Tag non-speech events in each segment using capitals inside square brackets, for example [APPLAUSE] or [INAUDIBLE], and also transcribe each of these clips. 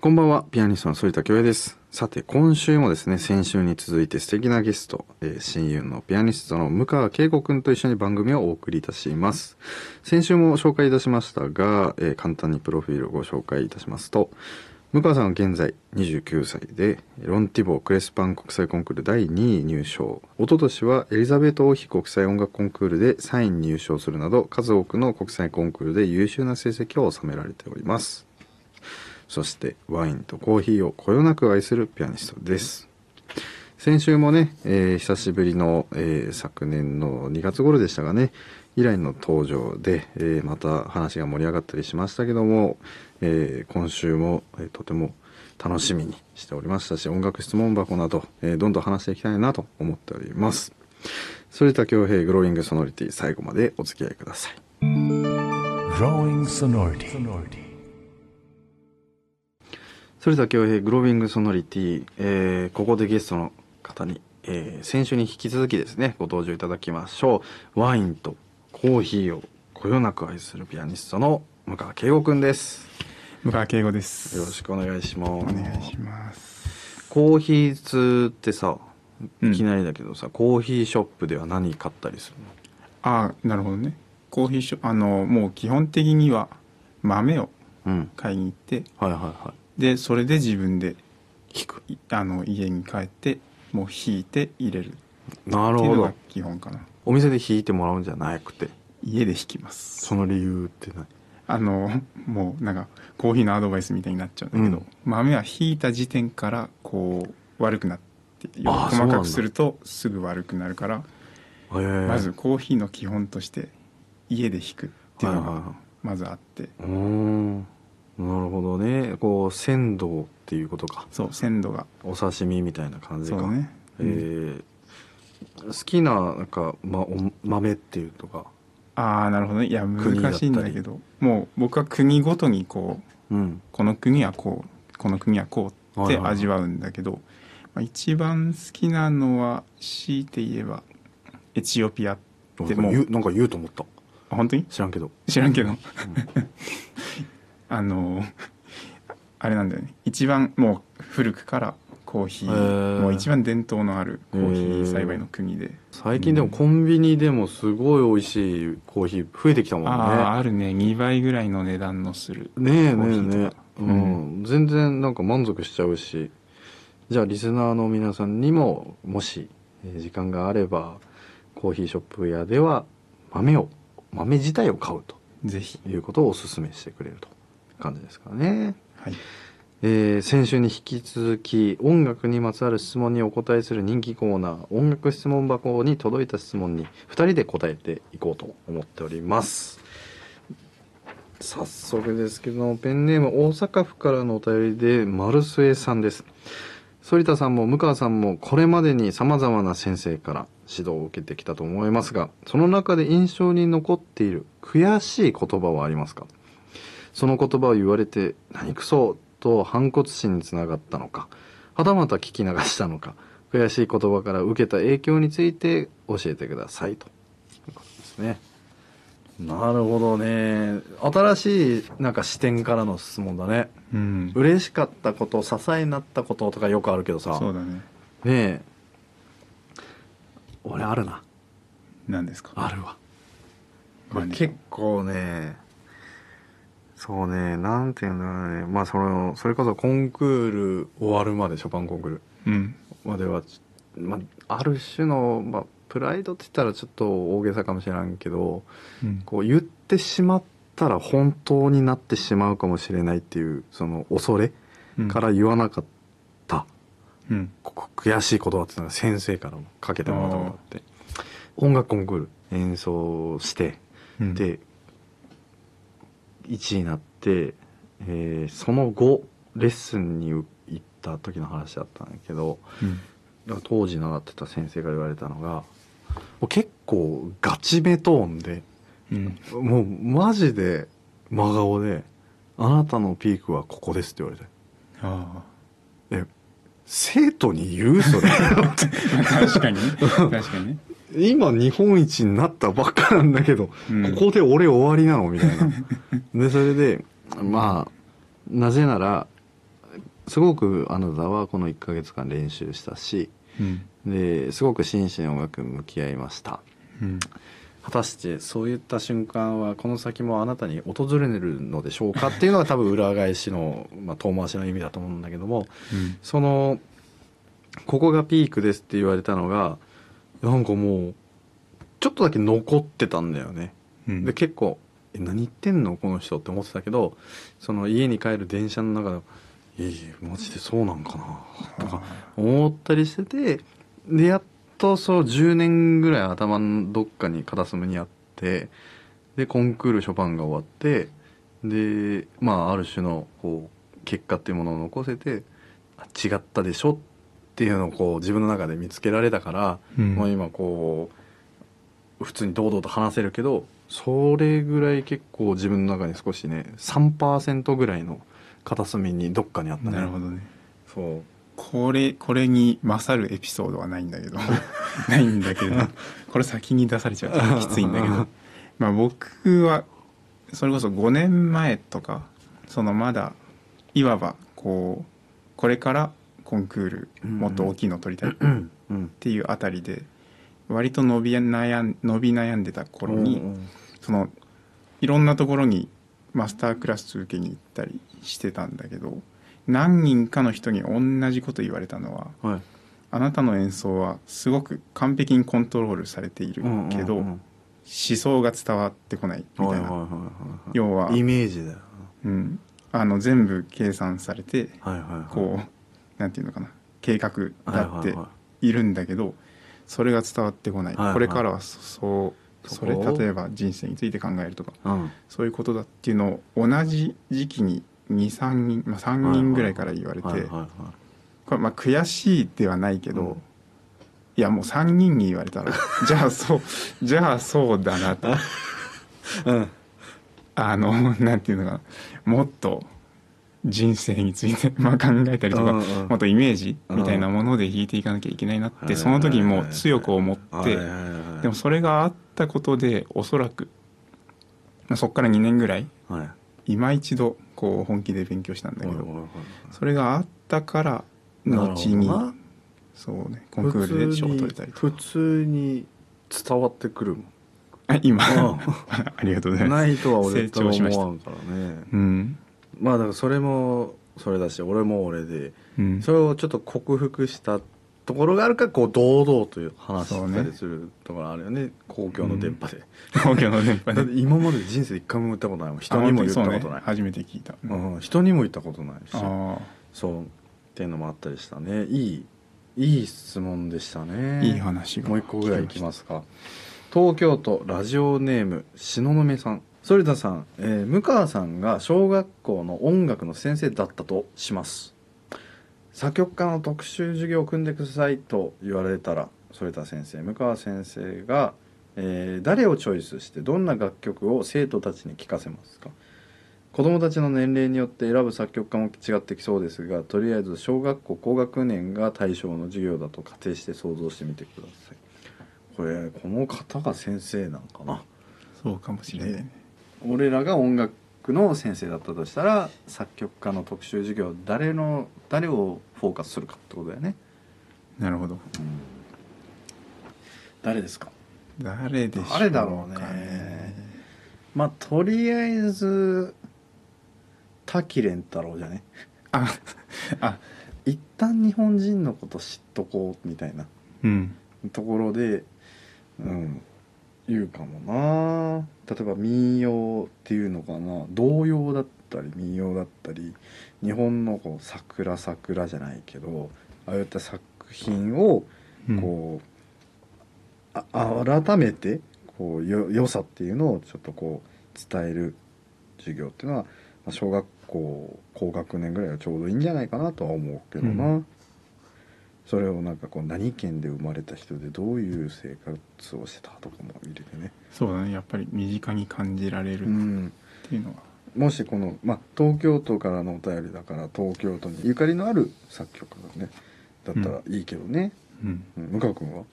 こんばんは、ピアニストの反田恭平です。さて、今週もですね、先週に続いて素敵なゲスト、えー親友のピアニストの向川恵子くんと一緒に番組をお送りいたします。先週も紹介いたしましたが、えー簡単にプロフィールをご紹介いたしますと、向川さんは現在29歳で、ロンティボークレスパン国際コンクール第2位入賞。一昨年はエリザベート王妃国際音楽コンクールで3位に入賞するなど、数多くの国際コンクールで優秀な成績を収められております。そしてワインとコーヒーをこよなく愛するピアニストです。先週もね、えー久しぶりの、えー昨年の2月頃でしたがね、以来の登場で、えーまた話が盛り上がったりしましたけども、え今週も、えとても楽しみにしておりましたし、音楽質問箱など、えどんどん話していきたいなと思っております。反田恭平グローイングソノリティ最後までお付き合いください。では恭平グロービングソノリティ、えーここでゲストの方に、えー先週に引き続きですねご登場いただきましょう。ワインとコーヒーをこよなく愛するピアニストの向川圭吾くんです。向川敬吾です。よろしくお願いします。お願いします。コーヒー通ってさうん。いきなりだけどさ、コーヒーショップでは何買ったりするああなるほどね。コーヒーショあのもう基本的には豆をのうん。買いに行ってはいはいはいでそれで自分で引くいあの家に帰ってもう引いて入れる。なるほど。基本かな。お店で引いてもらうんじゃなくて？家で引きます。その理由って何？あのもうなんかコーヒーのアドバイスみたいになっちゃうんだけど、うん。豆は引いた時点からこう悪くなって細かくするとすぐ悪くなるからまずコーヒーの基本として家で引くっていうのはいはいはい。がまずあって。うーんなるほどね。こう鮮度っていうことか。そう鮮度が。お刺身みたいな感じか。そうね。えー好きななんか、ま、お豆っていうとか。ああなるほどね。いや難しいんだけど。もう僕は国ごとにこううん。この国はこうこの国はこうってはいはいはい。味わうんだけど、まあ、一番好きなのは強いて言えばエチオピアってもう。なんか言うと思った。あ本当に？知らんけど。知らんけどあのあれなんだよね。一番もう古くからコーヒー、もう一番伝統のあるコーヒー栽培の国で、最近でもコンビニでもすごい美味しいコーヒー増えてきたもんね。あああるね。2倍ぐらいの値段のするねえねえねえ。うん、全然なんか満足しちゃうし。じゃあリスナーの皆さんにももしえー時間があればコーヒーショップ屋では豆を豆自体を買うとぜひ。いうことをお勧めしてくれると感じですからね、はい。えー先週に引き続き音楽にまつわる質問にお答えする人気コーナー音楽質問箱に届いた質問に2人で答えていこうと思っております。早速ですけどペンネーム大阪府からのお便りで丸末さんです。反田さんも向川さんもこれまでに様々な先生から指導を受けてきたと思いますがその中で印象に残っている悔しい言葉はありますか？その言葉を言われて何くそと反骨心につながったのかはたまた聞き流したのか悔しい言葉から受けた影響について教えてくださいということですね。なるほどね。新しいなんか視点からの質問だね。うん。嬉しかったこと支えになったこととかよくあるけどさ。そうだね。ねえ。俺あるな。何ですか？あるわ。結構ねそうねなんていうんだろうね。まあそのそれこそコンクール終わるまでショパンコンクール。うん。までは、まあ、ある種の、まあ、プライドって言ったらちょっと大げさかもしれんけどうん。こう言ってしまったら本当になってしまうかもしれないっていうその恐れうん。から言わなかった、うん。ここ悔しい言葉っていうのが先生からもかけてもらったことがあって。音楽コンクール演奏してうん。で1位になって、えーその後レッスンに行った時の話だったんだけどうん。当時習ってた先生が言われたのが結構ガチめトーンでうん。もうマジで真顔で「あなたのピークはここです」って言われて。あえ生徒に言うそれ。あ [LAUGHS] 確かに。ね確かに。ね今日本一になったばっかなんだけど、うん。ここで俺終わりなのみたいな。[LAUGHS] でそれでまあなぜならすごくあなたはこの1ヶ月間練習したしうん。ですごく真摯に音楽に向き合いました。うん。果たしてそういった瞬間はこの先もあなたに訪れるのでしょうかっていうのが多分裏返しの、まあ、遠回しの意味だと思うんだけどもうん。そのここがピークですって言われたのがなんかもうちょっとだけ残ってたんだよね。うん。で結構「え何言ってんの？この人」って思ってたけどその家に帰る電車の中で「いやいやマジでそうなんかな」とか思ったりしててでやっとそう10年ぐらい頭のどっかに片隅にあってでコンクールショパンが終わってでまあある種のこう結果っていうものを残せてあ違ったでしょっていうのをこう自分の中で見つけられたから、うん。もう今こう普通に堂々と話せるけどそれぐらい結構自分の中に少しね3%ぐらいの片隅にどっかにあったね。なるほどね。そう。これこれに勝るエピソードはないんだけど。[LAUGHS] ないんだけど。これ先に出されちゃうとき [LAUGHS] ついんだけど。まあ僕はそれこそ5年前とかそのまだいわばこうこれからコンクールもっと大きいの取りたいっていうあたりで割と伸び悩ん伸び悩んでた頃に、そのいろんなところにマスタークラス受けに行ったりしてたんだけど何人かの人に同じこと言われたのははい。あなたの演奏はすごく完璧にコントロールされているけど、思想が伝わってこないみたいな、要はイメージだようん、あの全部計算されてなはいはいはい。こうなんていうのかな。計画はいがあってはい。るんだけどそれが伝わってこない、はいはい。これからはそそうそれ例えば人生について考えるとか。うん。そういうことだっていうのを同じ時期に23人、まあ、3人ぐらいから言われて、はいはいはい。これまあ悔しいではないけど、うん。いやもう3人に言われたら [LAUGHS] じゃあそうじゃあそうだなと。[LAUGHS] うん。あのなんていうのかな。もっと人生について [LAUGHS] まあ考えたりとか、うんうん。もっとイメージみたいなもので弾いていかなきゃいけないなっはい。てその時にもう強く思ってでもそれがあったことでおそらく、まあ、そこから2年ぐらいはい。今一度こう本気で勉強したんだけど、それがあったから後にそうねコンクールで賞を取れたりとか。普通に伝わってくるもん。あ今。うん。[LAUGHS] ありがとうございます。ないとは俺成長しました思わんからね。うんまあだからそれもそれだし俺も俺でうん。それをちょっと克服したところがあるからこう堂々と話したりするところあるよね。公共の電波で、公共の電波で。[LAUGHS] て今まで人生で一回も言ったことない人にも言ったことない。ね、初めて聞いた、うん、人にも言ったことないし。あそう。っていうのもあったりしたね。いいいい質問でしたね。あいい話が。もう一個ぐらいいきますか。東京都ラジオネーム東雲さん反田さん、えー向川さんが小学校の音楽の先生だったとします。作曲家の特集授業を組んでくださいと言われたら反田先生向川先生が、えー誰をチョイスしてどんな楽曲を生徒たちに聴かせますか？子どもたちの年齢によって選ぶ作曲家も違ってきそうですがとりあえず小学校高学年が対象の授業だと仮定して想像してみてください。これこの方が先生なんかな？そうかもしれないね。俺らが音楽の先生だったとしたら作曲家の特集授業誰の誰をフォーカスするかってことだよね、なるほど。誰ですか？誰でしょうか誰だろうね。まあとりあえず滝蓮太郎じゃね？あ [LAUGHS] あ一旦日本人のこと知っとこうみたいなうん。ところでうん言うかもな。例えば民謡っていうのかな。童謡だったり民謡だったり日本のこう桜桜じゃないけどああいった作品をうん。こう、あ改めてこうよ良さっていうのをちょっとこう伝える授業っていうのはまあ小学校高学年ぐらいはちょうどいいんじゃないかなとは思うけどな、うんそれをなんかこう何県で生まれた人でどういう生活をしてたとかも入れてね、そうだね。やっぱり身近に感じられるっうん、ていうのは、もしこの、まあ、東京都からのお便りだから東京都にゆかりのある作曲家がねだったらいいけどね、うん、うん。向川君は？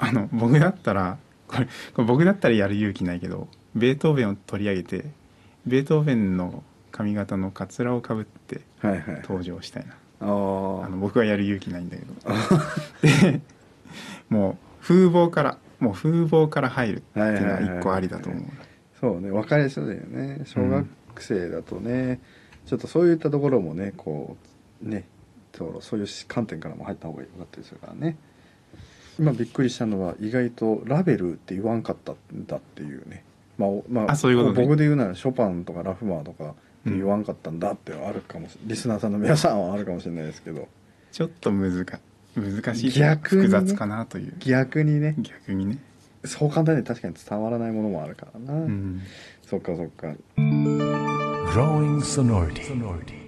あの僕だったらこれこれ僕だったらやる勇気ないけどベートーベンを取り上げてベートーベンの髪型のカツラをかぶって登場したいな。ああのー僕はやる勇気ないんだけど。でもう風貌からもう風貌から入るっていうのは一個ありだと思う。そうね分かりやすいよね。小学生だとね、ちょっとそういったところもねこうねそうそういう観点からも入った方がよかったりするからね。今びっくりしたのは意外とラベルって言わんかったんだっていうね。まあ、おまあ、あそういうことね。僕で言うならショパンとかラフマーとかって言わんかったんだってあるかもしリスナーさんの皆さんはあるかもしれないですけど。ちょっと難か難しい逆にね。複雑かなという。逆にね。逆にね。そう簡単に確かに伝わらないものもあるからな、うん。そっかそっか。Growing sonority.